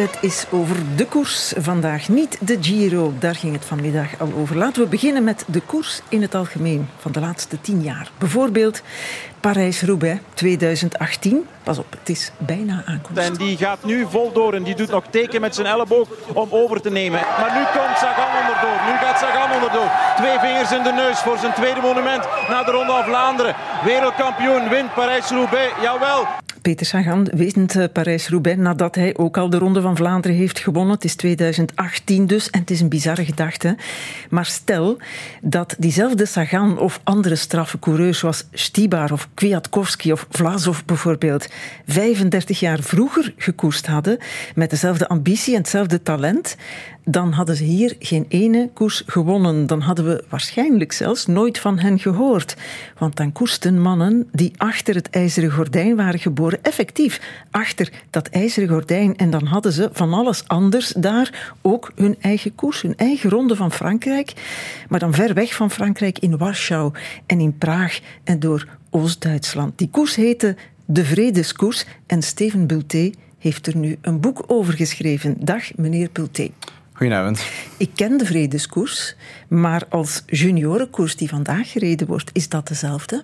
Het is over de koers vandaag, niet de Giro. Daar ging het vanmiddag al over. Laten we beginnen met de koers in het algemeen van de laatste tien jaar. Bijvoorbeeld Parijs-Roubaix 2018. Pas op, het is bijna aankomst. En die gaat nu vol door en die doet nog teken met zijn elleboog om over te nemen. Maar nu komt Sagan onderdoor. Nu gaat Sagan onderdoor. Twee vingers in de neus voor zijn tweede monument na de Ronde van Vlaanderen. Wereldkampioen wint Parijs-Roubaix. Jawel. Peter Sagan wint eh, Parijs-Roubaix nadat hij ook al de Ronde van Vlaanderen heeft gewonnen. Het is 2018 dus en het is een bizarre gedachte. Maar stel dat diezelfde Sagan of andere straffe coureurs zoals Stibar of Kwiatkowski of Vlasov bijvoorbeeld 35 jaar vroeger gekoerst hadden met dezelfde ambitie en hetzelfde talent, dan hadden ze hier geen ene koers gewonnen. Dan hadden we waarschijnlijk zelfs nooit van hen gehoord. Want dan koersten mannen die achter het ijzeren gordijn waren geboren, effectief achter dat ijzeren gordijn. En dan hadden ze van alles anders daar ook hun eigen koers, hun eigen ronde van Frankrijk. Maar dan ver weg van Frankrijk in Warschau en in Praag en door Oost-Duitsland. Die koers heette De Vredeskoers en Steven Bulté heeft er nu een boek over geschreven. Dag, meneer Bulté. Goedenavond. Ik ken de Vredeskoers, maar als juniorenkoers die vandaag gereden wordt, is dat dezelfde?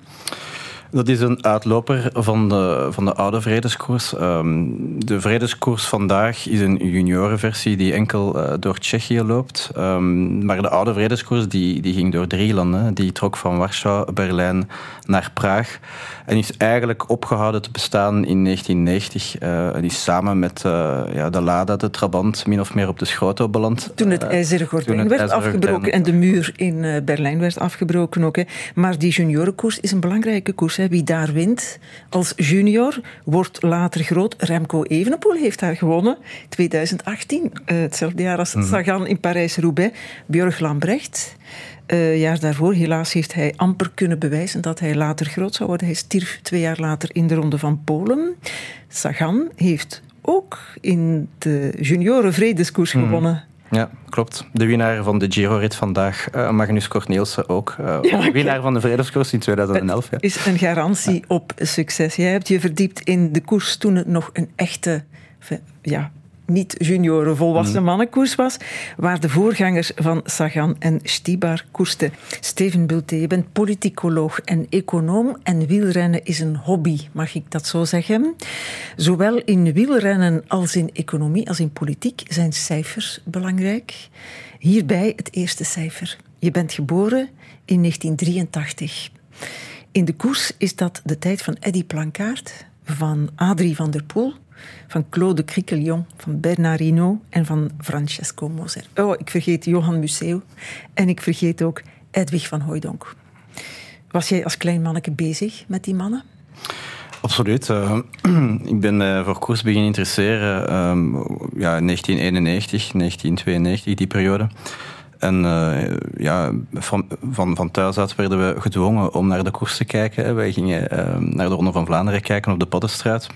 Dat is een uitloper van de, van de oude vredeskoers. Um, de vredeskoers vandaag is een juniorenversie die enkel uh, door Tsjechië loopt. Um, maar de oude vredeskoers die, die ging door drie landen. Die trok van Warschau, Berlijn naar Praag. En is eigenlijk opgehouden te bestaan in 1990. Uh, en is samen met uh, ja, de Lada, de Trabant, min of meer op de Schroto beland. Toen het ijzeren gordijn werd afgebroken en de muur in Berlijn werd afgebroken ook. Hè. Maar die juniorenkoers is een belangrijke koers. Hè. Wie daar wint als junior wordt later groot. Remco Evenepoel heeft daar gewonnen. 2018, uh, hetzelfde jaar als Sagan in Parijs-Roubaix. Björg Lambrecht. Uh, jaar daarvoor, helaas, heeft hij amper kunnen bewijzen dat hij later groot zou worden. Hij stierf twee jaar later in de Ronde van Polen. Sagan heeft ook in de junioren vredeskoers mm. gewonnen. Ja, klopt. De winnaar van de Giro-rit vandaag, uh, Magnus Cornelissen ook. Uh, ja, winnaar van de vredeskoers in 2011. Het is een garantie ja. op succes. Jij hebt je verdiept in de koers toen het nog een echte ja, niet junioren volwassen mannenkoers was, waar de voorgangers van Sagan en Stibar koersten. Steven Bulté, je bent politicoloog en econoom en wielrennen is een hobby, mag ik dat zo zeggen? Zowel in wielrennen als in economie als in politiek zijn cijfers belangrijk. Hierbij het eerste cijfer. Je bent geboren in 1983. In de koers is dat de tijd van Eddy Plankaart, van Adrie van der Poel, van Claude Criquelion, van Bernard en van Francesco Moser. Oh, ik vergeet Johan Museo en ik vergeet ook Edwig van Hooijdonk. Was jij als klein manneke bezig met die mannen? Absoluut. Uh, ik ben uh, voor koers beginnen interesseren um, ja, 1991, 1992, die periode. En uh, ja, van, van, van thuis uit werden we gedwongen om naar de koers te kijken. Wij gingen naar de Ronde van Vlaanderen kijken op de Poddenstraat.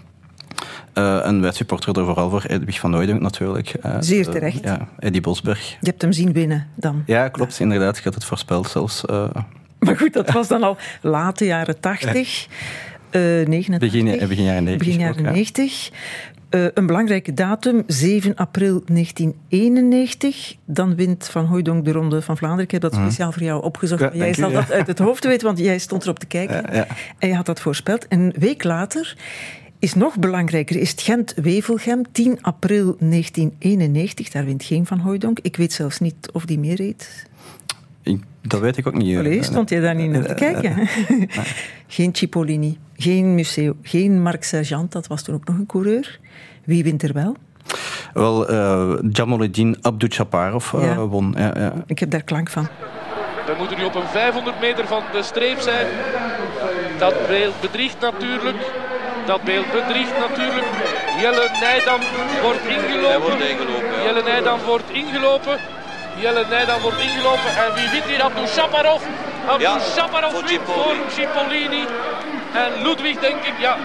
Uh, en wij supporteren er vooral voor Edwig van Nooydonk natuurlijk. Uh, Zeer terecht. Uh, ja, Eddie Bosberg. Je hebt hem zien winnen dan. Ja, klopt. Ja. Inderdaad, ik had het voorspeld zelfs. Maar goed, dat was dan al late jaren 80. Ja. 89, begin, begin jaren 90. Begin jaren 90. Uh, een belangrijke datum, 7 april 1991. Dan wint Van Hooijdonk de Ronde van Vlaanderen. Ik heb dat speciaal mm. voor jou opgezocht. Ja, jij zal dat uit het hoofd weten, want jij stond erop te kijken. Ja, en je had dat voorspeld. En een week later is nog belangrijker, is het Gent-Wevelgem, 10 april 1991. Daar wint geen Van Hooijdonk. Ik weet zelfs niet of die meereed. Dat weet ik ook niet. Allee, stond je daar niet naar te kijken? geen Cipollini, geen Museo, geen Marc Sergeant, dat was toen ook nog een coureur. Wie wint er wel? Wel, uh, Jamaluddin Abduchaparov uh, ja. won. Ja, ja. Ik heb daar klank van. We moeten nu op een 500 meter van de streep zijn. Dat bedriegt natuurlijk. Dat beeld bedriegt natuurlijk. Jelle Nijdam wordt ingelopen. Wordt ingelopen ja. Jelle Nijdam wordt ingelopen. Jelle Nijdam wordt ingelopen. En wie wint hier? Abdou Shaparov. Abdou ja, Shaparov wint Cipollini. voor Cipollini. En Ludwig denk ik, ja.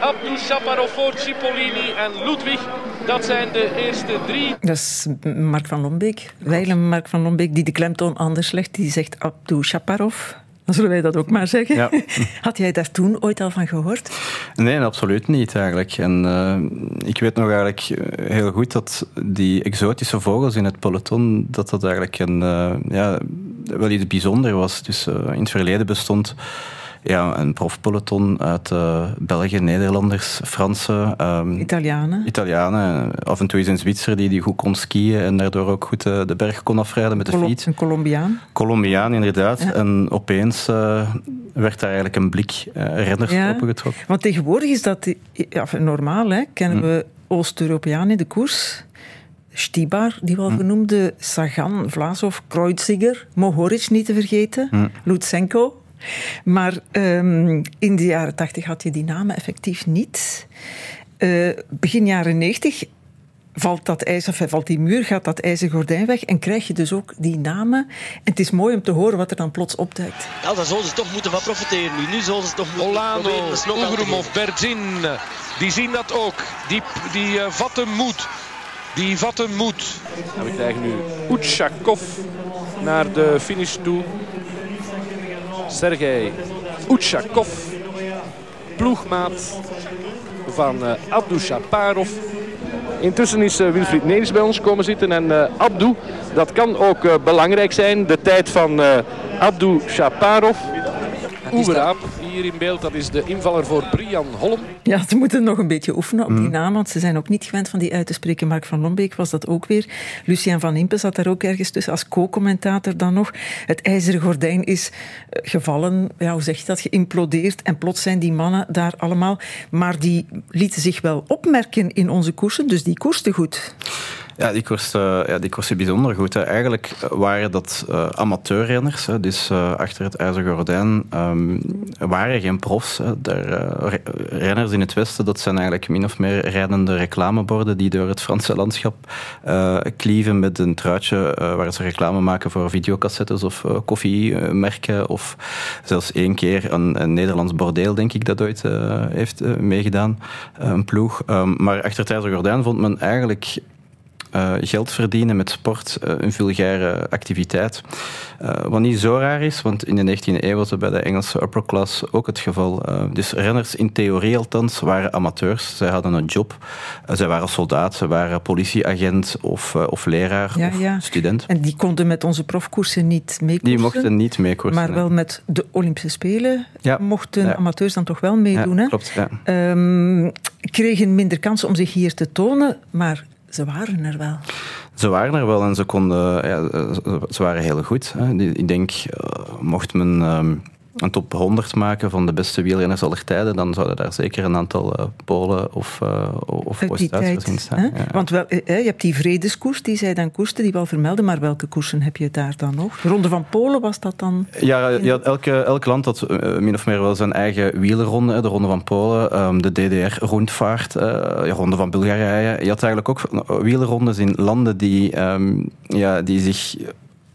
Abdou Shaparov voor Cipollini en Ludwig. Dat zijn de eerste drie. Dat is Mark van Lombeek. Wijlen Mark van Lombeek die de klemtoon anders legt. Die zegt Abdou Shaparov. Dan zullen wij dat ook maar zeggen. Ja. Had jij daar toen ooit al van gehoord? Nee, absoluut niet eigenlijk. En uh, ik weet nog eigenlijk heel goed dat die exotische vogels in het peloton, dat dat eigenlijk een, uh, ja, wel iets bijzonders was. Dus uh, in het verleden bestond ja, een profpeloton uit uh, België, Nederlanders, Fransen. Um, Italianen. Italianen. Af en toe is een Zwitser die, die goed kon skiën en daardoor ook goed uh, de berg kon afrijden met de Col fiets. Een Colombiaan. Colombiaan, inderdaad. Ja. En opeens uh, werd daar eigenlijk een blik renners ja, opengetrokken. Want tegenwoordig is dat ja, normaal, hè? kennen hm. we Oost-Europeanen in de koers. Stibar, die we al vernoemde, Sagan, Vlasov, Kreuziger, Mohoric niet te vergeten, hm. Lutsenko. Maar um, in de jaren tachtig had je die namen effectief niet. Uh, begin jaren negentig valt dat ijzer, valt die muur, gaat dat ijzergordijn weg en krijg je dus ook die namen. En het is mooi om te horen wat er dan plots opduikt. Ja, daar zullen ze toch moeten van profiteren nu. Nu zullen ze toch moeten Olano, Ugrumov, Bergin, die zien dat ook. Die, die uh, vatten moed. Die vatten moed. En we krijgen nu Utshakov naar de finish toe. Sergej Utshakov, ploegmaat van uh, Abdu Shaparov. Intussen is uh, Wilfried Nelis bij ons komen zitten en uh, Abdu, dat kan ook belangrijk zijn. De tijd van Abdu Shaparov. Oeberaap hier in beeld, dat is de invaller voor Brian Holm. Ja, ze moeten nog een beetje oefenen op die mm. naam, want ze zijn ook niet gewend van die uit te spreken. Mark van Lombeek was dat ook weer. Lucian van Impe zat daar ook ergens tussen als co-commentator dan nog. Het ijzeren gordijn is eh, gevallen, ja, hoe zeg je dat, geïmplodeerd. En plots zijn die mannen daar allemaal. Maar die lieten zich wel opmerken in onze koersen, dus die koersten goed. Ja, die koersen, ja, die koersen bijzonder goed. Eigenlijk waren dat uh, amateurrenners, hè, dus uh, achter het ijzeren gordijn um, waren geen profs. Uh, renners in het westen, dat zijn eigenlijk min of meer rijdende reclameborden die door het Franse landschap klieven met een truitje waar ze reclame maken voor videocassettes of koffiemerken of zelfs één keer een, een, Nederlands bordeel, denk ik, dat ooit heeft meegedaan, een ploeg. Um, maar achter het ijzeren gordijn vond men eigenlijk uh, geld verdienen met sport uh, een vulgaire activiteit. Uh, wat niet zo raar is, want in de 19e eeuw was het bij de Engelse upper class ook het geval. dus renners in theorie althans waren amateurs. Zij hadden een job. zij waren soldaat, ze waren politieagent of, of leraar ja, of ja. student. En die konden met onze profkoersen niet meekoersen? Die mochten niet meekoersen. Maar wel met de Olympische Spelen ja. mochten amateurs dan toch wel meedoen. Ja, klopt, ja. Um, kregen minder kans om zich hier te tonen, maar ze waren er wel. Ze waren er wel en ze, konden, ja, ze waren heel goed. Ik denk, eh, mocht men ehm, een top 100 maken van de beste wielrenners aller tijden, dan zouden daar zeker een aantal uh, Polen of, uh, of Oost-Duitsers in staan. Ja. Want wel, je hebt die vredeskoers die zij dan koersten, die wel vermelden, maar welke koersen heb je daar dan nog? De Ronde van Polen was dat dan? Ja, ja elke, elk land had uh, min of meer wel zijn eigen wielerronde. De Ronde van Polen, um, de DDR-rondvaart, de Ronde van Bulgarije. Je had eigenlijk ook wielerrondes in landen die, um, ja, die zich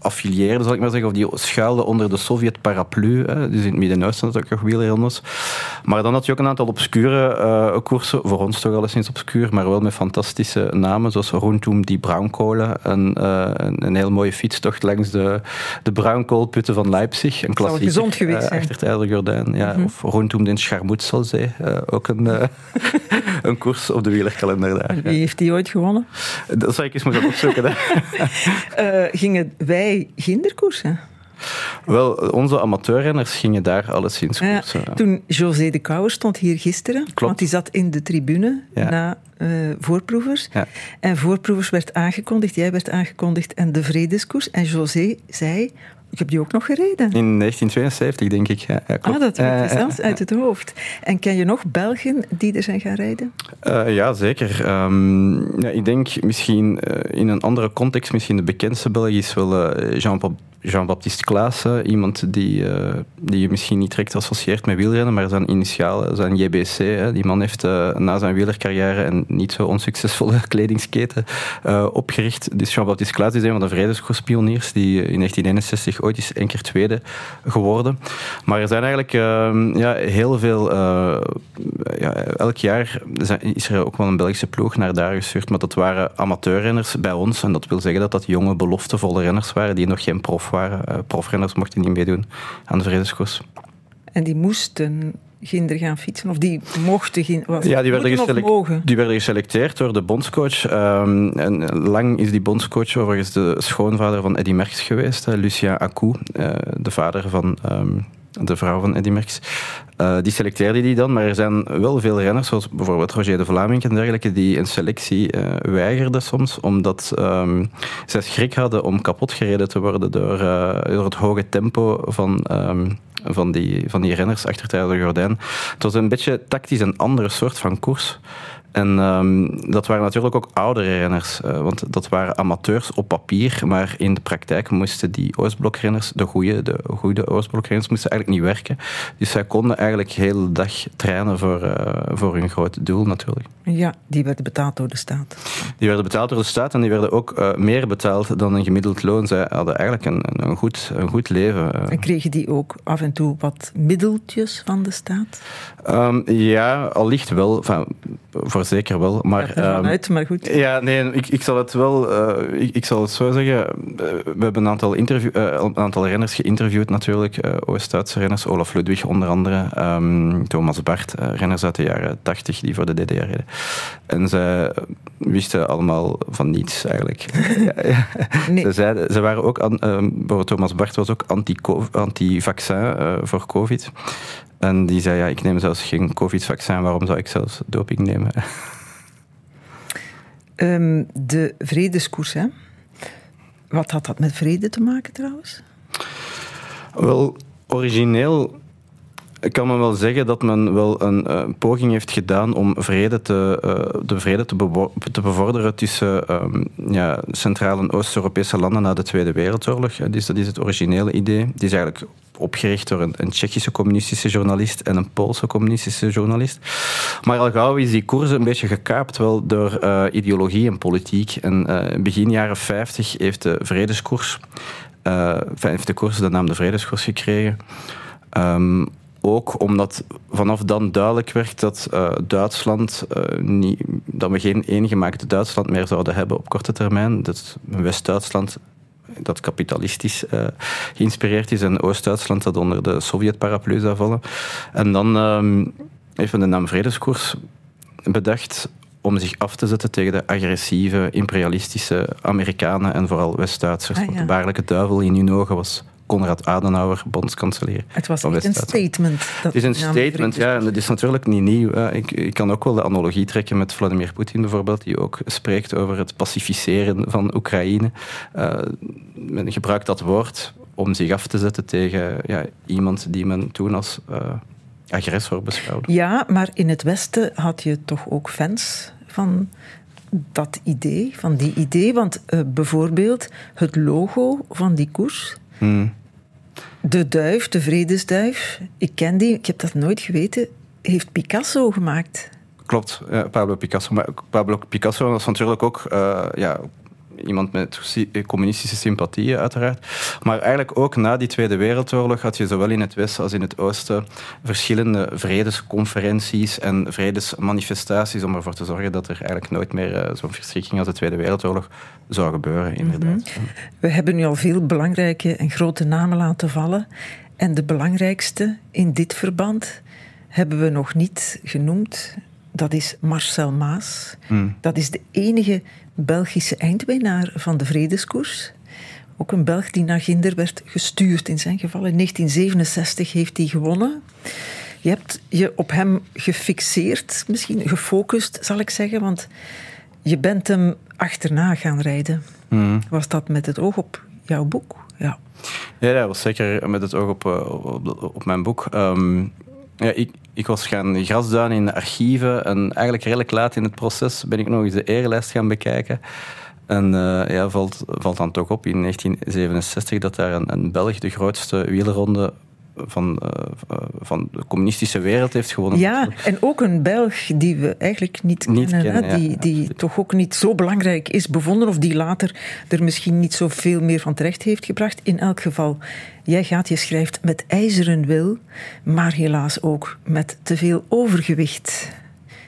affilieerden, zal ik maar zeggen, of die schuilden onder de Sovjet-paraplu. Dus in het Midden-Oosten had ook nog wielrenners. Maar dan had je ook een aantal obscure uh, koersen, voor ons toch alleszins obscuur, maar wel met fantastische namen, zoals rondom die Braunkolen. Een, uh, een, heel mooie fietstocht langs de, de Braunkoolputten van Leipzig. Een klassieker. gezond geweest uh, Achter het IJzergordijn. Ja. Mm -hmm. Of rondom de Scharmoetselzee. ook een, een koers op de wielerkalender daar. Wie heeft die ooit gewonnen? Dat zou ik eens moeten opzoeken. gingen wij kinderkoersen? Wel, onze amateurrenners gingen daar alleszins koersen. Ja, toen José de Kouwer stond hier gisteren, Klopt. want die zat in de tribune ja. na uh, voorproevers. Ja. En voorproevers werd aangekondigd, jij werd aangekondigd en de vredeskoers. En José zei, ik heb die ook nog gereden. In 1972, denk ik. Ja, ja ah, dat weet je zelfs uit het hoofd. En ken je nog Belgen die er zijn gaan rijden? Uh, ja, zeker. Um, ja, ik denk misschien uh, in een andere context, misschien de bekendste Belg is wel uh, Jean-Paul Jean-Baptiste Klaas, iemand die, uh, die je misschien niet direct associeert met wielrennen, maar zijn initialen zijn JBC. Hè. Die man heeft uh, na zijn wielercarrière een niet zo onsuccesvolle kledingsketen uh, opgericht. Dus Jean-Baptiste Klaas is een van de vredeskorspioniers die in 1961 ooit is één keer tweede geworden. Maar er zijn eigenlijk ja, heel veel... ja, elk jaar is er ook wel een Belgische ploeg naar daar gestuurd, maar dat waren amateurrenners bij ons. En dat wil zeggen dat dat jonge, beloftevolle renners waren die nog geen prof waren. Profrenners mochten niet meedoen aan de vredeskoers. En die moesten ginder gaan fietsen? Of die mochten was Ja, die werden, die werden geselecteerd door de bondscoach. Um, en lang is die bondscoach overigens de schoonvader van Eddy Merckx geweest, Lucien Acou, uh, de vader van um, de vrouw van Eddy Merckx. Uh, die selecteerde die dan, maar er zijn wel veel renners, zoals bijvoorbeeld Roger de Vlaming en dergelijke, die een selectie uh, weigerden soms, omdat um, zij schrik hadden om kapot gereden te worden door, uh, door het hoge tempo van, um, van, die, van die renners achter de gordijn. Het was een beetje tactisch een andere soort van koers. En um, dat waren natuurlijk ook oudere renners, uh, want dat waren amateurs op papier, maar in de praktijk moesten die Oostblokrenners, de goede, de goede Oostblokrenners, moesten eigenlijk niet werken. Dus zij konden eigenlijk de hele dag trainen voor, uh, voor hun grote doel natuurlijk. Ja, die werden betaald door de staat. Die werden betaald door de staat en die werden ook uh, meer betaald dan een gemiddeld loon. Zij hadden eigenlijk een, een, goed, een goed leven. En kregen die ook af en toe wat middeltjes van de staat? Um, ja, allicht wel. Enfin, voor zeker wel. Maar, ja, um, uit, maar goed. Ja, nee, ik, ik zal het wel... Uh, ik, ik, zal het zo zeggen. we hebben een aantal, interview, uh, een aantal renners geïnterviewd natuurlijk. Oost-Duitse renners. Olaf Ludwig onder andere. Um, Thomas Bart. renners uit de jaren 80 die voor de DDR reden. En zij wisten allemaal van niets eigenlijk. Nee. Ze, zeiden, ze waren ook... Aan, Thomas Bart was ook anti-vaccin anti voor COVID. En die zei, ja, ik neem zelfs geen covid-vaccin, waarom zou ik zelfs doping nemen? Um, de vredeskoers, hè? Wat had dat met vrede te maken trouwens? Wel, origineel kan me wel zeggen dat men wel een uh, poging heeft gedaan om vrede te, uh, de vrede te, te, bevorderen tussen um, ja, Centraal- en Oost-Europese landen na de Tweede Wereldoorlog. Dus dat is het originele idee. Die is eigenlijk opgericht door een, een, Tsjechische communistische journalist en een Poolse communistische journalist. Maar al gauw is die koers een beetje gekaapt wel door uh, ideologie en politiek. En begin jaren 50 heeft de vredeskoers, heeft de koers de naam de vredeskoers gekregen. Um, ook omdat vanaf dan duidelijk werd dat uh, Duitsland uh, niet, dat we geen eengemaakte Duitsland meer zouden hebben op korte termijn. Dat West-Duitsland dat kapitalistisch uh, geïnspireerd is en Oost-Duitsland dat onder de Sovjet-paraplu zou vallen. En dan um, heeft men de naam Vredeskoers bedacht om zich af te zetten tegen de agressieve, imperialistische Amerikanen en vooral West-Duitsers. Ah, ja. De baarlijke duivel in hun ogen was Konrad Adenauer, bondskanselier. Het was echt een statement. Het is een statement, ja. En het is natuurlijk niet nieuw. Ik, ik, kan ook wel de analogie trekken met Vladimir Poetin bijvoorbeeld, die ook spreekt over het pacificeren van Oekraïne. Uh, men gebruikt dat woord om zich af te zetten tegen ja, iemand die men toen als uh, agressor beschouwde. Ja, maar in het Westen had je toch ook fans van dat idee, van die idee. Want uh, bijvoorbeeld het logo van die koers De duif, de vredesduif, ik ken die, ik heb dat nooit geweten, heeft Picasso gemaakt. Klopt, Pablo Picasso. Maar Pablo Picasso was natuurlijk ook uh, ja, iemand met communistische sympathieën, uiteraard. Maar eigenlijk ook na die Tweede Wereldoorlog had je zowel in het Westen als in het Oosten verschillende vredesconferenties en vredesmanifestaties om ervoor te zorgen dat er eigenlijk nooit meer uh, zo'n verschrikking als de Tweede Wereldoorlog zou gebeuren, inderdaad. Mm -hmm. We hebben nu al veel belangrijke en grote namen laten vallen. En de belangrijkste in dit verband hebben we nog niet genoemd. Dat is Marcel Maas. Mm. Dat is de enige Belgische eindwinnaar van de Vredeskoers. Ook een Belg die naar Ginder werd gestuurd in zijn geval. In 1967 heeft hij gewonnen. Je hebt je op hem gefixeerd, misschien gefocust, zal ik zeggen, want je bent hem achterna gaan rijden. Mm. Was dat met het oog op jouw boek? Ja. Ja, dat was zeker met het oog op, eh, op, op mijn boek. Um, ja, ik, ik was gaan grasduinen in de archieven en eigenlijk redelijk laat in het proces ben ik nog eens de erelijst gaan bekijken. En uh, ja, valt, valt dan toch op in 1967 dat daar een, een Belg de grootste wielerronde van, uh, van de communistische wereld heeft gewonnen. Ja, en ook een Belg die we eigenlijk niet, niet kennen, kennen die, die toch ook niet zo belangrijk is bevonden, of die later er misschien niet zoveel meer van terecht heeft gebracht. In elk geval, jij gaat, je schrijft met ijzeren wil, maar helaas ook met te veel overgewicht.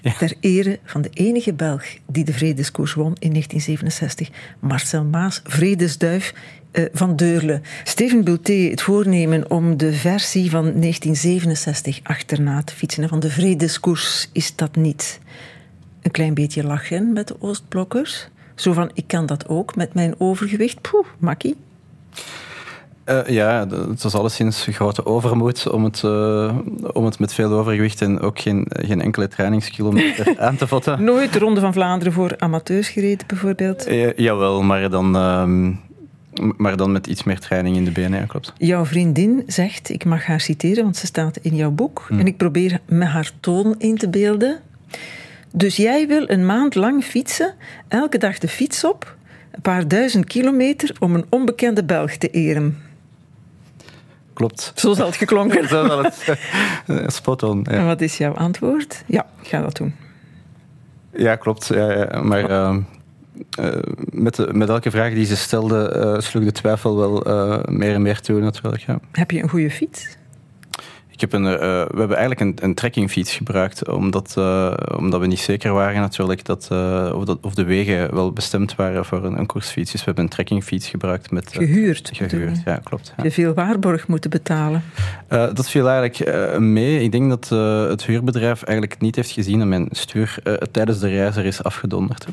Ter ere van de enige Belg die de Vredeskoers won in 1967, Marcel Maas, Vredesduif uh, van Deurle. Steven Bulté, het voornemen om de versie van 1967 achterna te fietsen van de Vredeskoers, is dat niet een klein beetje lachen met de Oostblokkers? Zo van, ik kan dat ook met mijn overgewicht. Poeh, makkie. Uh, ja, het was alleszins grote overmoed om het, uh, om het met veel overgewicht en ook geen, geen enkele trainingskilometer aan te vatten. Nooit de Ronde van Vlaanderen voor amateurs gereden, bijvoorbeeld? Uh, jawel, maar dan, ehm, maar dan met iets meer training in de benen, ja, klopt. Jouw vriendin zegt, ik mag haar citeren, want ze staat in jouw boek, hm. en ik probeer me haar toon in te beelden. Dus jij wil een maand lang fietsen, elke dag de fiets op, een paar duizend kilometer om een onbekende Belg te eren. Klopt. Zo zal het geklonken. Zo zal het. Spot on. Ja. En wat is jouw antwoord? Ja, ik ga dat doen. Ja, klopt. Ja, ja. Maar uh, uh, met, de, met elke vraag die ze stelde, uh, sloeg de twijfel wel meer en meer toe natuurlijk. Ja. Heb je een goede fiets? Ik heb een, uh, we hebben eigenlijk een, een trekkingfiets gebruikt, omdat, uh, omdat we niet zeker waren natuurlijk dat, uh, of, dat, of de wegen wel bestemd waren voor een, een koersfiets. Dus we hebben een trekkingfiets gebruikt. Met, gehuurd? Gehuurd, ja, klopt. Ja. Je veel waarborg moeten betalen? dat viel eigenlijk mee. Ik denk dat het huurbedrijf eigenlijk niet heeft gezien dat mijn stuur tijdens de reis er is afgedonderd.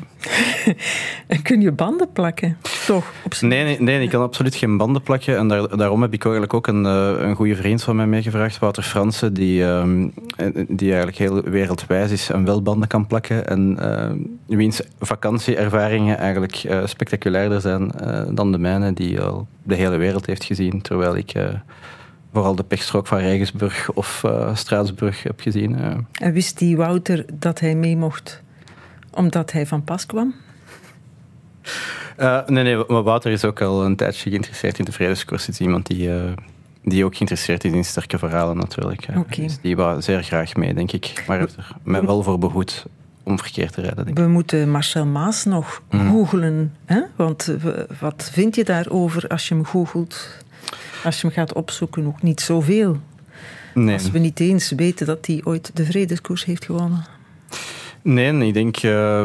en kun je banden plakken? Toch? Nee, nee, nee, ik kan absoluut geen banden plakken. En daar, daarom heb ik eigenlijk ook een, een goede vriend van mij meegevraagd, Wouter Franse, die, um, die eigenlijk heel wereldwijs is en wel banden kan plakken. En uh, wiens vakantieervaringen eigenlijk uh, spectaculairder zijn uh, dan de mijne, die al de hele wereld heeft gezien. Terwijl ik vooral de pechstrook van Regensburg of Straatsburg heb gezien. En wist die Wouter dat hij mee mocht omdat hij van pas kwam? nee, nee, maar Wouter is ook al een tijdje geïnteresseerd in de is iemand die die ook geïnteresseerd is in sterke verhalen natuurlijk. Okay. Dus die wou zeer graag mee, denk ik. Maar heeft er mij wel voor behoed om verkeerd te rijden. Denk ik. We moeten Marcel Maas nog mm. googelen. Hè? Want wat vind je daarover als je hem googelt? Als je hem gaat opzoeken, ook niet zoveel. Nee. Als we niet eens weten dat hij ooit de vredeskoers heeft gewonnen. Nee, ik denk uh,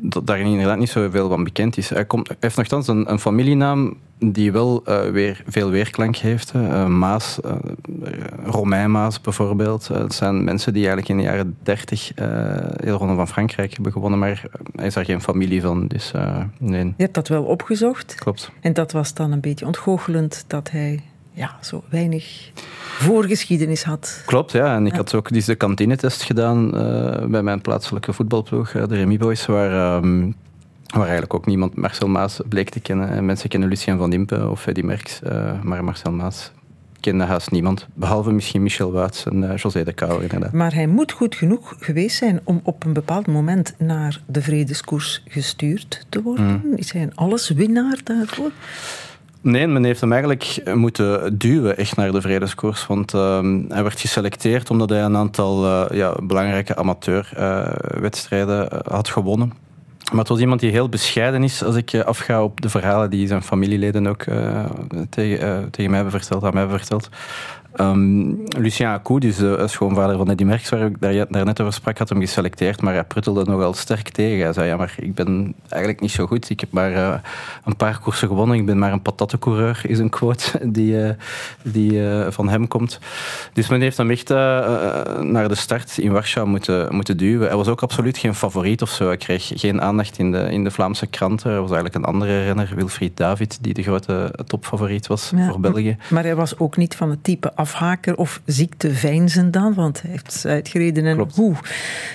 dat daar inderdaad niet zoveel van bekend is. Hij, komt, hij heeft nogthans een, een familienaam die wel uh, weer veel weerklank heeft. Uh, Maas, uh, Romein Maas bijvoorbeeld. Het zijn mensen die eigenlijk in de jaren 30 de Ronde van Frankrijk hebben gewonnen, maar hij is daar geen familie van. Dus, nee. Je hebt dat wel opgezocht. Klopt. En dat was dan een beetje ontgoochelend dat hij ja, zo weinig voorgeschiedenis had. Klopt, ja. En ik had ook deze kantinetest gedaan uh, bij mijn plaatselijke voetbalploeg, de Remy Boys, waar, um, waar eigenlijk ook niemand Marcel Maas bleek te kennen. En mensen kennen Lucien van Impe of Eddie Merckx, uh, maar Marcel Maas kende haast niemand, behalve misschien Michel Wuits en uh, José de Kouwer inderdaad. Maar hij moet goed genoeg geweest zijn om op een bepaald moment naar de vredeskoers gestuurd te worden. Mm. Is hij een alleswinnaar daarvoor? Nee, men heeft hem eigenlijk moeten duwen echt naar de vredeskoers. Want uh, hij werd geselecteerd omdat hij een aantal uh, ja, belangrijke amateurwedstrijden uh, had gewonnen. Maar het was iemand die heel bescheiden is als ik afga op de verhalen die zijn familieleden ook tegen, tegen mij hebben verteld, aan mij hebben verteld. Um, Lucien Acou, dus de schoonvader van Eddie Merckx, waar ik daar, daar net over sprak, had hem geselecteerd, maar hij pruttelde nogal sterk tegen. Hij zei, ja, maar ik ben eigenlijk niet zo goed. Ik heb maar uh, een paar koersen gewonnen. Ik ben maar een patattencoureur, is een quote die, uh, die uh, van hem komt. Dus men heeft hem echt naar de start in Warschau moeten, moeten duwen. Hij was ook absoluut geen favoriet of zo. Hij kreeg geen aandacht in de, in de Vlaamse kranten. Er was eigenlijk een andere renner, Wilfried David, die de grote topfavoriet was ja, voor België. Maar hij was ook niet van het type afhaker of ziekte dan, want hij heeft uitgereden en hoe.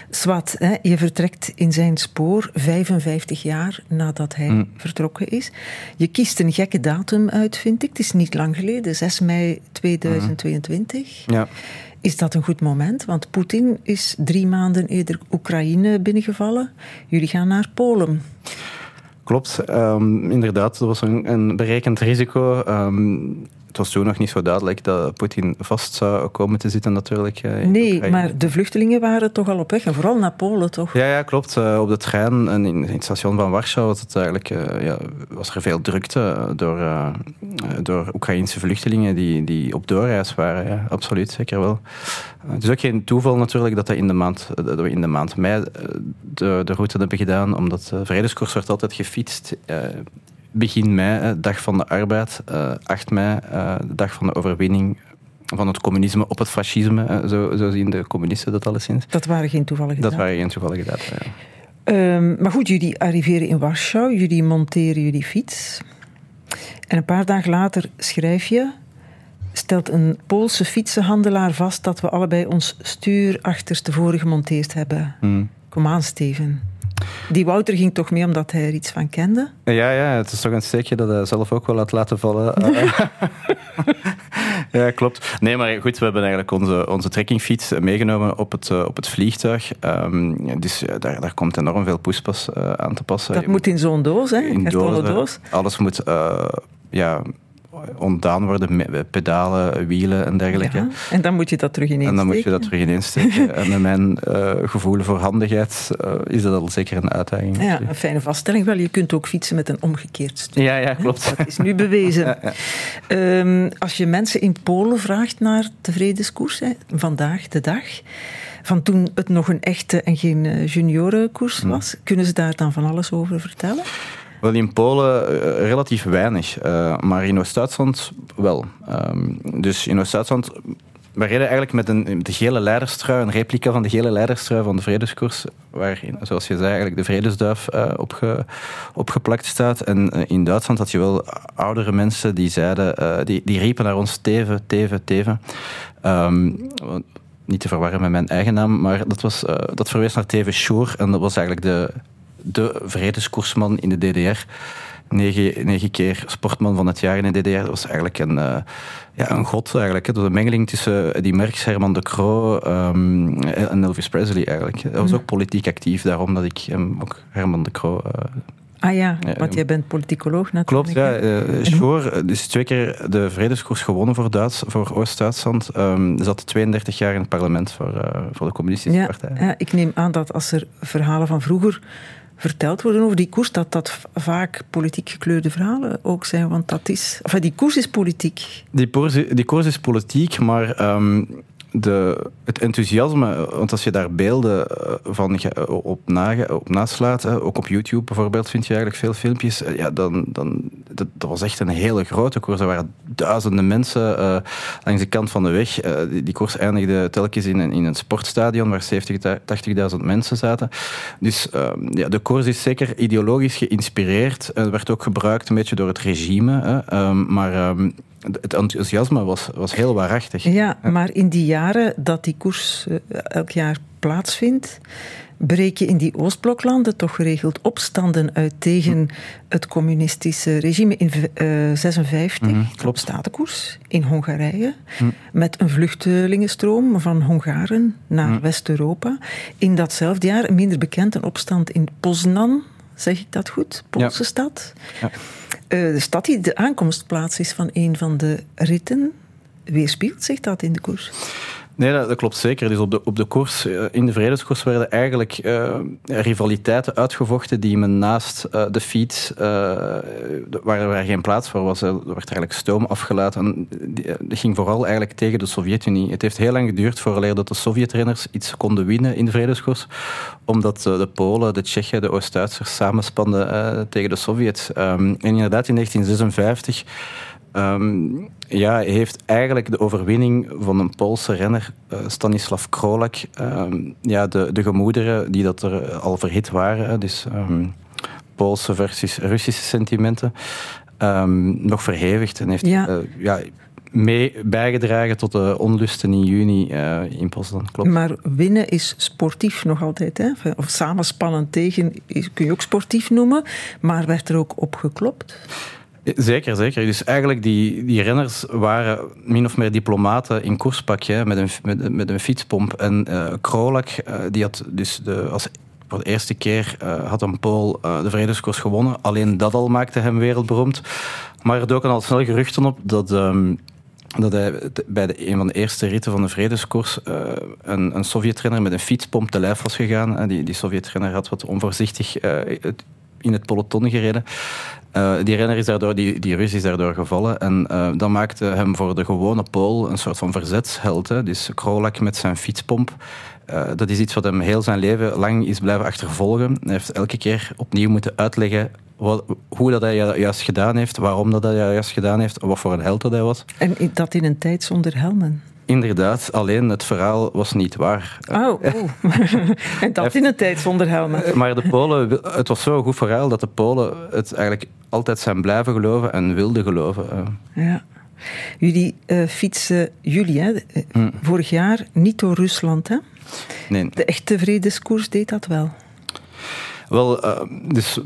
Swat, hè, je vertrekt in zijn spoor 55 jaar nadat hij mm. vertrokken is. Je kiest een gekke datum uit, vind ik. Het is niet lang geleden, 6 mei 2022. Mm. Ja. Is dat een goed moment? Want Poetin is drie maanden eerder Oekraïne binnengevallen. Jullie gaan naar Polen. Klopt, um, inderdaad. Dat was een, een berekend risico. Um, het was toen nog niet zo duidelijk dat Poetin vast zou komen te zitten natuurlijk. nee, maar de vluchtelingen waren toch al op weg, en vooral naar Polen toch? Ja, ja klopt. op de trein en in, het station van Warschau was, het eigenlijk, ja, was er veel drukte door, door Oekraïnse vluchtelingen die, die op doorreis waren. Ja, absoluut, zeker wel. Het is ook geen toeval natuurlijk dat, dat, in de maand, dat we in de maand mei de, de route hebben gedaan, omdat de vredeskoers wordt altijd gefietst begin mei, dag van de arbeid, 8 eh, mei, eh, de dag van de overwinning van het communisme op het fascisme. Zo, zo zien de communisten dat alleszins. Dat waren geen toevallige Dat waren geen toevallige data, ja. Um, maar goed, jullie arriveren in Warschau, jullie monteren jullie fiets. En een paar dagen later schrijf je... stelt een Poolse fietsenhandelaar vast dat we allebei ons stuur achterstevoren gemonteerd hebben. Hmm. Kom aan, Steven. Die Wouter ging toch mee omdat hij er iets van kende? Ja, ja het is toch een steekje dat hij zelf ook wel had laten vallen. ja, klopt. Nee, maar goed, we hebben eigenlijk onze, onze trekkingfiets meegenomen op het, eh, op het vliegtuig. Um, dus daar, daar komt enorm veel poespas uh, aan te passen. Dat moet in zo'n doos, hè? In doos, doos. Alles moet... Uh, ja, ontdaan worden met pedalen, wielen en dergelijke. Ja, en dan moet je dat terug ineens En dan moet je dat terug ineens steken. en met mijn uh, gevoel voor handigheid uh, is dat al zeker een uitdaging. Ja, een fijne vaststelling. Wel, je kunt ook fietsen met een omgekeerd stuur. Ja, ja, klopt. Dat is nu bewezen. ja, ja. Um, als je mensen in Polen vraagt naar de vredeskoers, hè, vandaag de dag, van toen het nog een echte en geen eh, juniorenkoers hmm. was, kunnen ze daar dan van alles over vertellen? Wel, in Polen uh, relatief weinig, uh, maar in Oost-Duitsland wel. Um, dus in Oost-Duitsland, we reden eigenlijk met een de gele leiderstrui, een replica van de gele leiderstrui van de Vredeskoers, waar, zoals je zei, eigenlijk de Vredesduif uh, opge, opgeplakt staat. En in Duitsland had je wel oudere mensen die zeiden, die, die riepen naar ons teven, teven, teven. Um, niet te verwarren met mijn eigen naam, maar dat, was, dat verwees naar Teven Schoor en dat was eigenlijk de de vredeskoersman in de DDR. Negen, negen keer sportman van het jaar in de DDR. Dat was eigenlijk een, uh, ja, een god. Eigenlijk, hè. De mengeling tussen die Merckx, Herman de Croo um, en Elvis Presley. Eigenlijk. Hij was ook politiek actief, daarom dat ik hem ook Herman de Croo uh, Ah ja, want jij bent politicoloog natuurlijk. Klopt, ja. Uh, Schoor is twee keer de vredeskoers gewonnen voor, Duits, voor Oost-Duitsland. Um, zat 32 jaar in het parlement voor, uh, voor de communistische ja, partij. Ja, ik neem aan dat als er verhalen van vroeger verteld worden over die koers, dat dat vaak politiek gekleurde verhalen ook zijn. Want dat is. Enfin, die koers is politiek. Die, koers, die koers is politiek, maar um, de, het enthousiasme, want als je daar beelden eh, van op, na, op naslaat, ook op YouTube bijvoorbeeld, vind je eigenlijk veel filmpjes, eh, ja, dan, dan, dat, was echt een hele grote koers. Er waren duizenden mensen langs de kant van de weg. Die, koers eindigde telkens in een, in een sportstadion waar 70, 80.000 mensen zaten. Dus uh, ja, de koers is zeker ideologisch geïnspireerd. Het werd ook gebruikt een beetje door het regime. Hè, maar um, het enthousiasme was, was heel waarachtig. Ja, maar in die jaren dat die koers uh, elk jaar plaatsvindt, breek je in die Oostbloklanden toch geregeld opstanden uit tegen het communistische regime. In 1956 uh, mm, klopt. in Hongarije hm. met een vluchtelingenstroom van Hongaren naar hm. West-Europa. In datzelfde jaar, minder bekend, een opstand in Poznan, zeg ik dat goed? Poolse ja. stad. Ja. Uh, de stad die de aankomstplaats is van een van de ritten. Weerspiegelt zich dat in de koers? Nee, dat, klopt zeker. Dus op de, op de koers, eh, in de vredeskoers werden eigenlijk uh, rivaliteiten uitgevochten die men naast uh, de fiets, waar, waar geen plaats voor was, er werd eigenlijk stoom afgelaten. dat ging vooral eigenlijk tegen de Sovjet-Unie. Het heeft heel lang geduurd voordat de Sovjet-renners iets konden winnen in de vredeskoers, omdat de Polen, de Tsjechen, de Oost-Duitsers samenspanden tegen de Sovjet. Um, en inderdaad, in 1956 Um, ja, heeft eigenlijk de overwinning van een Poolse renner, uh, Stanislav Krolak, um, ja, de, de gemoederen die dat er al verhit waren, dus um, Poolse versus Russische sentimenten, nog verhevigd en heeft ja. Uh, ja, mee bijgedragen tot de onlusten in juni uh, in Poznan. Klopt. Maar winnen is sportief nog altijd. Hè? Of samenspannen tegen kun je ook sportief noemen, maar werd er ook op geklopt? Zeker, zeker. Dus eigenlijk die, die renners waren min of meer diplomaten in koerspakje met, een, met, met een fietspomp. En uh, Krolak, uh, die had dus de, als voor de eerste keer had een Pool de vredeskoers gewonnen. Alleen dat al maakte hem wereldberoemd. Maar er doken al snel geruchten op dat... Ehm, dat hij bij de, een van de eerste ritten van de vredeskoers een, een Sovjet-renner met een fietspomp te lijf was gegaan. die, die Sovjet-renner had wat onvoorzichtig in het peloton gereden. Uh, die renner is daardoor, die, die is daardoor gevallen. En dat maakte hem voor de gewone Pool een soort van verzetsheld. Hè. Dus Krolak met zijn fietspomp. dat is iets wat hem heel zijn leven lang is blijven achtervolgen. Hij heeft elke keer opnieuw moeten uitleggen hoe dat hij juist gedaan heeft, waarom dat hij juist gedaan heeft, wat voor een held dat hij was. En dat in een tijd zonder helmen? Inderdaad, alleen het verhaal was niet waar. Oh, oh. en dat in een tijd zonder helmen. Maar de Polen, het was zo'n goed verhaal dat de Polen het eigenlijk altijd zijn blijven geloven en wilden geloven. Ja. Jullie uh, fietsen, jullie, hè, eh, hm. vorig jaar niet door Rusland, hè? Nee. De echte vredeskoers deed dat wel. Wel, uh, dus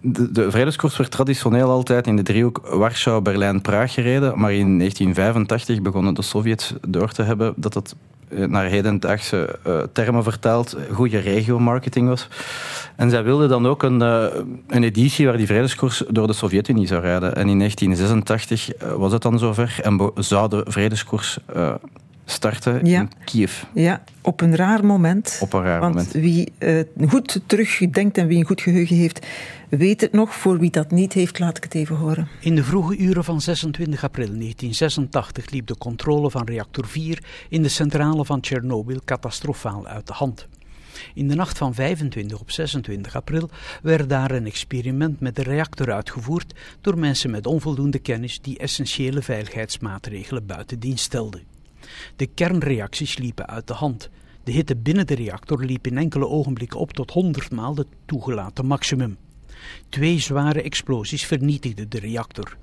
de, de werd traditioneel altijd in de driehoek Warschau, Berlijn, Praag gereden. Maar in 1985 begonnen de Sovjets door te hebben dat het eh, naar hedendaagse uh, termen vertaald goede regio-marketing was. En zij wilden dan ook een, uh, een editie waar die vredeskoers door de Sovjet-Unie zou rijden. En in 1986 was het dan zover en zou de vredeskoers starten in Kiev. Ja, op een raar moment. Op een raar Want moment. wie goed terugdenkt en wie een goed geheugen heeft, weet het nog. Voor wie dat niet heeft, laat ik het even horen. In de vroege uren van 26 april 1986 liep de controle van reactor 4 in de centrale van Tsjernobyl catastrofaal uit de hand. In de nacht van 25 op 26 april werd daar een experiment met de reactor uitgevoerd door mensen met onvoldoende kennis die essentiële veiligheidsmaatregelen buiten dienst stelden. De kernreacties liepen uit de hand. De hitte binnen de reactor liep in enkele ogenblikken op tot 100 maal het toegelaten maximum. Twee zware explosies vernietigden de reactor.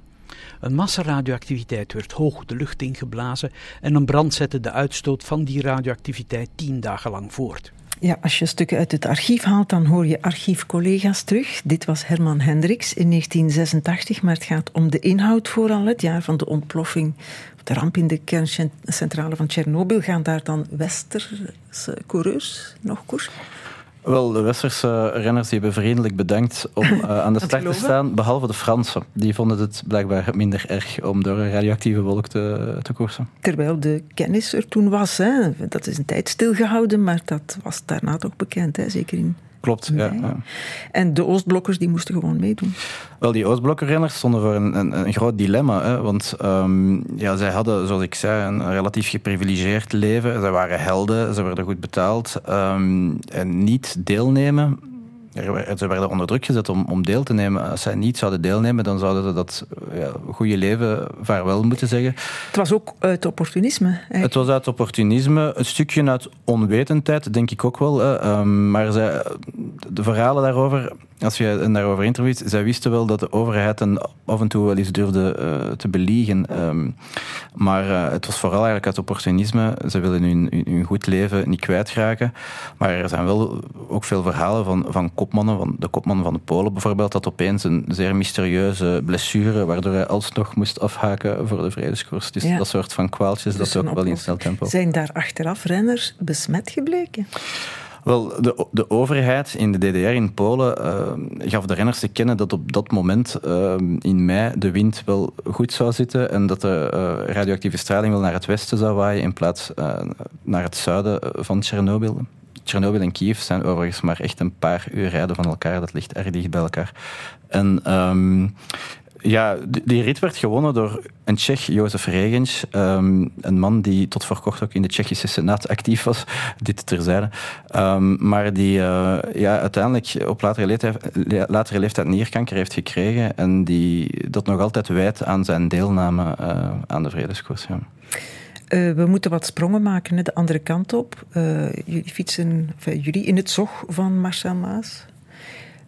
Een massa radioactiviteit werd hoog de lucht ingeblazen en een brand zette de uitstoot van die radioactiviteit tien dagen lang voort. Ja, als je stukken uit het archief haalt, dan hoor je archiefcollega's terug. Dit was Herman Hendricks in 1986, maar het gaat om de inhoud vooral. Het jaar van de ontploffing, de ramp in de kerncentrale van Tsjernobyl. Gaan daar dan westerse coureurs nog koers? Wel, de Westerse renners die hebben vriendelijk bedankt om uh, aan de start te staan, behalve de Fransen. Die vonden het blijkbaar minder erg om door een radioactieve wolk te, te koersen. Terwijl de kennis er toen was. Hè. Dat is een tijd stilgehouden, maar dat was daarna toch bekend, hè. zeker in Klopt, ja, ja, En de Oostblokkers die moesten gewoon meedoen. Wel, die Oostblokkerrenners stonden voor een, een, een groot dilemma. Hè, want um, ja, zij hadden, zoals ik zei, een relatief geprivilegeerd leven. Ze waren helden, ze werden goed betaald. Um, en niet deelnemen ze werden onder druk gezet om, om deel te nemen. Als zij niet zouden deelnemen, dan zouden ze dat ja, goede leven vaarwel moeten zeggen. Het was ook uit opportunisme. Eigenlijk. Het was uit opportunisme, een stukje uit onwetendheid, denk ik ook wel. Um, maar zij, de verhalen daarover, als je daarover interviewt, zij wisten wel dat de overheid hen af en toe wel eens durfde uh, te beliegen. Um, maar uh, het was vooral eigenlijk uit opportunisme. Ze willen hun, hun, hun, goed leven niet kwijtraken. Maar er zijn wel ook veel verhalen van, van kopmannen, van de kopman van de Polen bijvoorbeeld, dat opeens een zeer mysterieuze blessure, waardoor hij alsnog moest afhaken voor de vredeskoers. Dus ja. dat soort van kwaaltjes, dus dat ook wel in snel tempo. Zijn daar achteraf renners besmet gebleken? Wel, de, de overheid in de DDR in Polen uh, gaf de renners te kennen dat op dat moment uh, in mei de wind wel goed zou zitten en dat de uh, radioactieve straling wel naar het westen zou waaien in plaats naar het zuiden van Tsjernobyl. Tsjernobyl en Kiev zijn overigens maar echt een paar uur rijden van elkaar. Dat ligt erg dicht bij elkaar. En um, ja, die rit werd gewonnen door een Tsjech, Jozef Regens. Um, een man die tot voor kort ook in de Tsjechische Senaat actief was. Dit terzijde. Um, maar die uh, ja, uiteindelijk op latere leeftijd, latere leeftijd nierkanker heeft gekregen. En die dat nog altijd wijt aan zijn deelname uh, aan de vredeskoers. Ja. Uh, we moeten wat sprongen maken, de andere kant op. Jullie fietsen, enfin, jullie in het zog van Marcel Maas.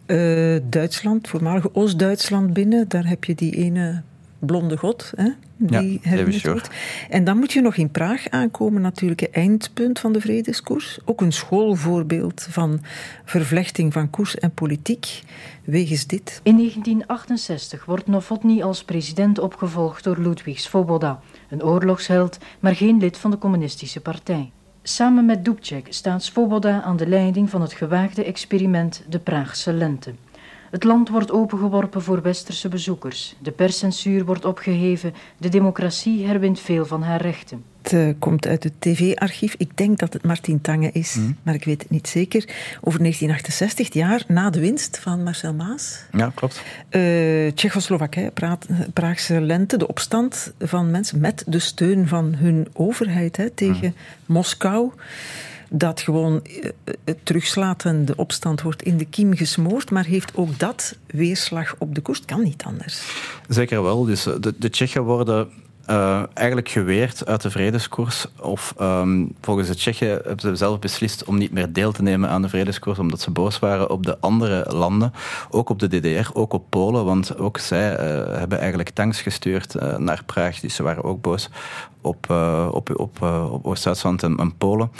Uh, Duitsland, voormalige Oost-Duitsland binnen, daar heb je die ene blonde god, hè, die ja, wordt. En dan moet je nog in Praag aankomen, natuurlijk, het eindpunt van de vredeskoers. Ook een schoolvoorbeeld van vervlechting van koers en politiek. Wegens dit. In 1968 wordt Novotny als president opgevolgd door Ludwig Svoboda, een oorlogsheld, maar geen lid van de communistische partij. Samen met Dubček staat Svoboda aan de leiding van het gewaagde experiment De Praagse Lente. Het land wordt opengeworpen voor westerse bezoekers. De perscensuur wordt opgeheven. De democratie herwint veel van haar rechten. Het uh, komt uit het tv-archief. Ik denk dat het Martin Tange is, mm. maar ik weet het niet zeker. Over 1968, het jaar na de winst van Marcel Maas. Ja, klopt. Uh, Tsjechoslowakije, Praagse lente, de opstand van mensen met de steun van hun overheid hè, tegen mm. Moskou dat gewoon eh, het terugslaat en de opstand wordt in de kiem gesmoord, maar heeft ook dat weerslag op de koers? Kan niet anders. Zeker wel. Dus de, de Tsjechen worden uh, eigenlijk geweerd uit de vredeskoers. Of um, volgens de Tsjechen hebben ze zelf beslist om niet meer deel te nemen aan de vredeskoers, omdat ze boos waren op de andere landen, ook op de DDR, ook op Polen, want ook zij uh, hebben eigenlijk tanks gestuurd uh, naar Praag. Dus ze waren ook boos op, uh, op, op, uh, op Oost-Duitsland en, en, Polen.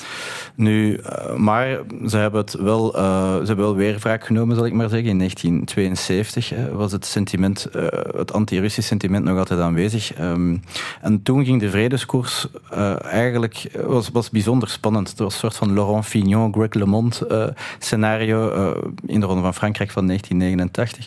Nu, uh, maar ze hebben het wel, ze hebben wel weer genomen, zal ik maar zeggen. In 1972 was het sentiment, het anti-Russisch sentiment nog altijd aanwezig. Um, en toen ging de vredeskoers eigenlijk, was, was bijzonder spannend. Het was een soort van Laurent Fignon, Greg LeMond scenario in de Ronde van Frankrijk van 1989.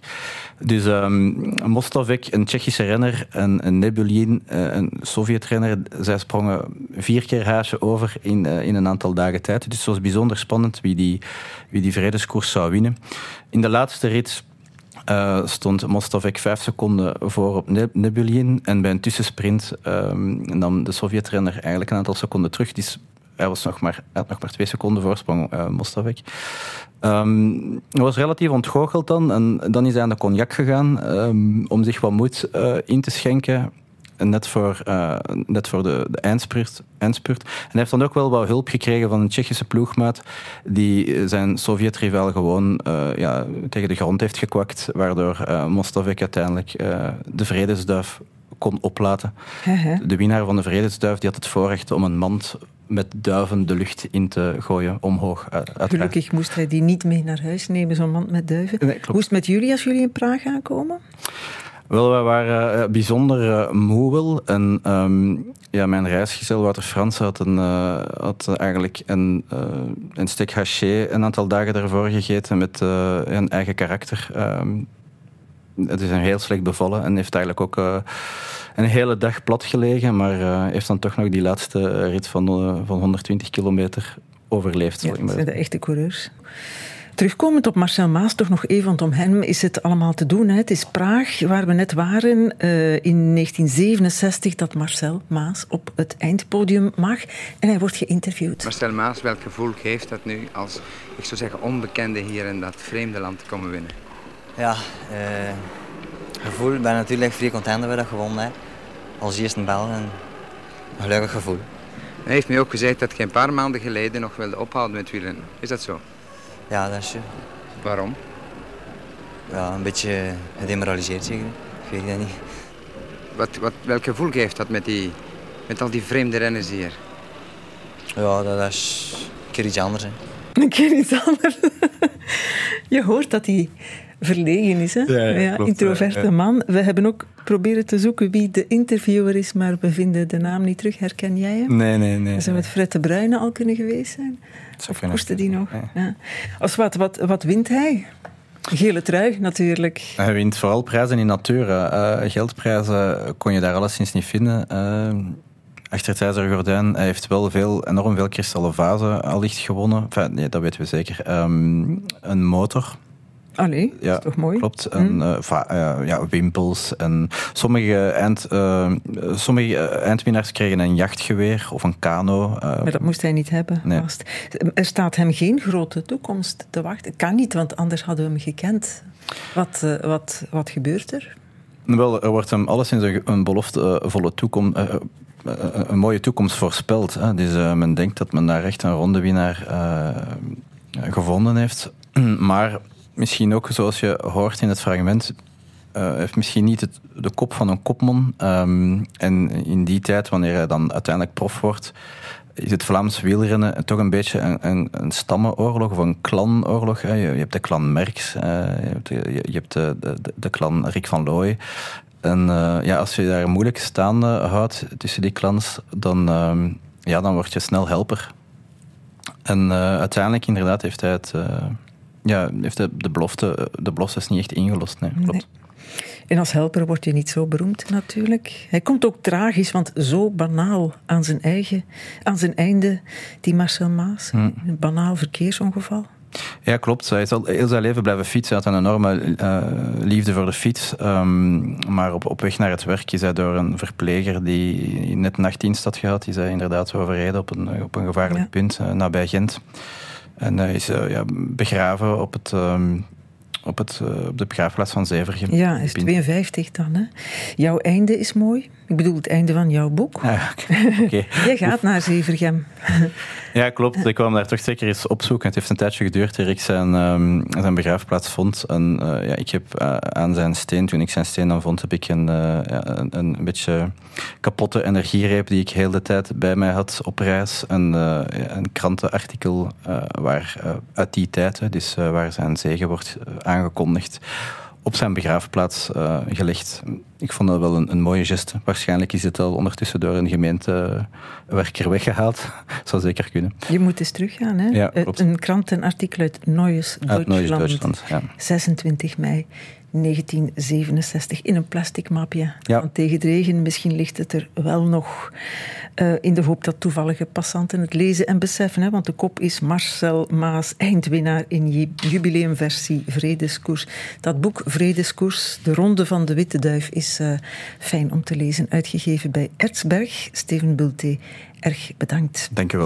Dus um, Mostovik, een Tsjechische renner, en, een Nebulin, een Sovjet-renner, zij sprongen vier keer haasje over in, uh, in een aantal dagen tijd. Dus het was bijzonder spannend wie die, wie die vredeskoers zou winnen. In de laatste rit uh, stond Mostovek vijf seconden voor op Nebulin. En bij een tussensprint um, nam de Sovjet-renner eigenlijk een aantal seconden terug. Dus hij was nog maar, had nog maar twee seconden voorsprong, uh, Mostovek. Um, hij was relatief ontgoocheld dan. En dan is hij aan de cognac gegaan um, om zich wat moed uh, in te schenken net voor, uh, net voor de, de eindspurt, eindspurt. En hij heeft dan ook wel wat hulp gekregen van een Tsjechische ploegmaat die zijn Sovjet-rivaal gewoon ja, tegen de grond heeft gekwakt, waardoor Mostovik uiteindelijk de vredesduif kon oplaten. De winnaar van de vredesduif die had het voorrecht om een mand met duiven de lucht in te gooien, omhoog. Uiteraard. Gelukkig moest hij die niet mee naar huis nemen, zo'n mand met duiven. Nee, Hoe is het met jullie als jullie in Praag aankomen? Wel, we waren uh, bijzonder uh, moe wel. En um, ja, mijn reisgezel Wouter Frans had, een, uh, had eigenlijk een, een stek haché een aantal dagen daarvoor gegeten met een eigen karakter. Um, het is een heel slecht bevallen en heeft eigenlijk ook een hele dag plat gelegen, maar heeft dan toch nog die laatste rit van, van 120 kilometer overleefd. Ja, dat zijn de echte coureurs. Terugkomend op Marcel Maas, toch nog even, want om hem is het allemaal te doen. Hè. Het is Praag, waar we net waren, uh, in 1967, dat Marcel Maas op het eindpodium mag. En hij wordt geïnterviewd. Marcel Maas, welk gevoel geeft dat nu als, ik zou zeggen, onbekende hier in dat vreemde land te komen winnen? Ja, uh, gevoel. Ik ben natuurlijk vrij content dat we dat gewonnen hebben. Als eerste bel en een gelukkig gevoel. Hij heeft mij ook gezegd dat je een paar maanden geleden nog wilde ophouden met wielen. Is dat zo? Ja, dat is zo. Waarom? Ja, een beetje gedemoraliseerd zeker. Ik weet het niet. Wat, wat, welk gevoel geeft dat met, die, met al die vreemde renners hier? Ja, dat is een keer iets anders. Hè. Een keer iets anders. Je hoort dat hij verlegen is, hè? Ja, ja, klopt, introverte ja. man. We hebben ook proberen te zoeken wie de interviewer is, maar we vinden de naam niet terug. Herken jij hem? Nee, nee, nee. Zou met Fred de Bruyne al kunnen geweest zijn? Of koostte die nog? Ja. Als wat, wat, wat wint hij? Gele trui, natuurlijk. Hij wint vooral prijzen in natura. Uh, geldprijzen kon je daar alleszins niet vinden. Uh, achter het ijzeren gordijn. Hij heeft wel veel, enorm veel kristallen vazen allicht gewonnen. Enfin, nee, dat weten we zeker. Um, een motor Allee, ja, dat is toch mooi? Klopt. En, mm. uh, ja, wimpels. En sommige, eind, uh, sommige eindwinnaars kregen een jachtgeweer of een kano. Uh, maar dat moest hij niet hebben. Nee. Er staat hem geen grote toekomst te wachten. Het kan niet, want anders hadden we hem gekend. Wat, wat, wat gebeurt er? Wel, er wordt hem alleszins een, een beloftevolle toekomst een mooie toekomst voorspeld. Hè. Dus uh, men denkt dat men daar echt een rondewinnaar uh, gevonden heeft. Maar misschien ook, zoals je hoort in het fragment, uh, heeft misschien niet de kop van een kopman. Um, en in die tijd, wanneer hij dan uiteindelijk prof wordt, is het Vlaams wielrennen toch een beetje een, een, stammenoorlog of een klanoorlog. Je, je, hebt de clan Merks, uh, je hebt, de, je de, clan Rick van Looy. En uh, ja, als je daar moeilijk staande houdt tussen die clans, dan, uh, ja, dan word je snel helper. En uiteindelijk inderdaad heeft hij het ja, heeft de, de, belofte, de belofte is niet echt ingelost. Nee, klopt. En als helper word je niet zo beroemd natuurlijk. Hij komt ook tragisch, want zo banaal aan zijn eigen, aan zijn einde, die Marcel Maas. Hm. Een banaal verkeersongeval. Ja, klopt. Hij is al heel zijn leven blijven fietsen. Hij had een enorme uh, liefde voor de fiets. Um, maar op, op weg naar het werk is hij door een verpleger die net nachtdienst had gehad, is hij inderdaad overreden op een, op een gevaarlijk ja. punt uh, nabij Gent. En hij is ja, begraven op het... Um, op, het, uh, op de begraafplaats van Zevergem. Ja, hij is 52 dan. Hè? Jouw einde is mooi. Ik bedoel het einde van jouw boek. Ah, okay. Jij gaat naar Zevergem. ja, klopt. Ik kwam daar toch zeker eens opzoeken. Het heeft een tijdje geduurd eer ik zijn, um, zijn begraafplaats vond. En uh, ja, ik heb uh, aan zijn steen, toen ik zijn steen dan vond, heb ik een, uh, ja, een, een, beetje kapotte energiereep die ik heel de tijd bij mij had op reis. En een krantenartikel waar, uit die tijd, dus waar zijn zegen wordt aangekondigd op zijn begraafplaats uh, gelegd. Ik vond dat wel een, een, mooie geste. Waarschijnlijk is het al ondertussen door een gemeentewerker weggehaald. Zou zeker kunnen. Je moet eens teruggaan. Hè? Ja, klopt. Een krantenartikel uit Neues Duitsland. Uit Neues ja. 26 mei 1967 in een plastic mapje. Ja. Want tegen de regen, misschien ligt het er wel nog uh, in de hoop dat toevallige passanten het lezen en beseffen. Hè? Want de kop is Marcel Maas, eindwinnaar in jubileumversie Vredeskoers. Dat boek Vredeskoers, De Ronde van de Witte Duif, is uh, fijn om te lezen. Uitgegeven bij Erzberg. Steven Bulté, erg bedankt. Dank je wel.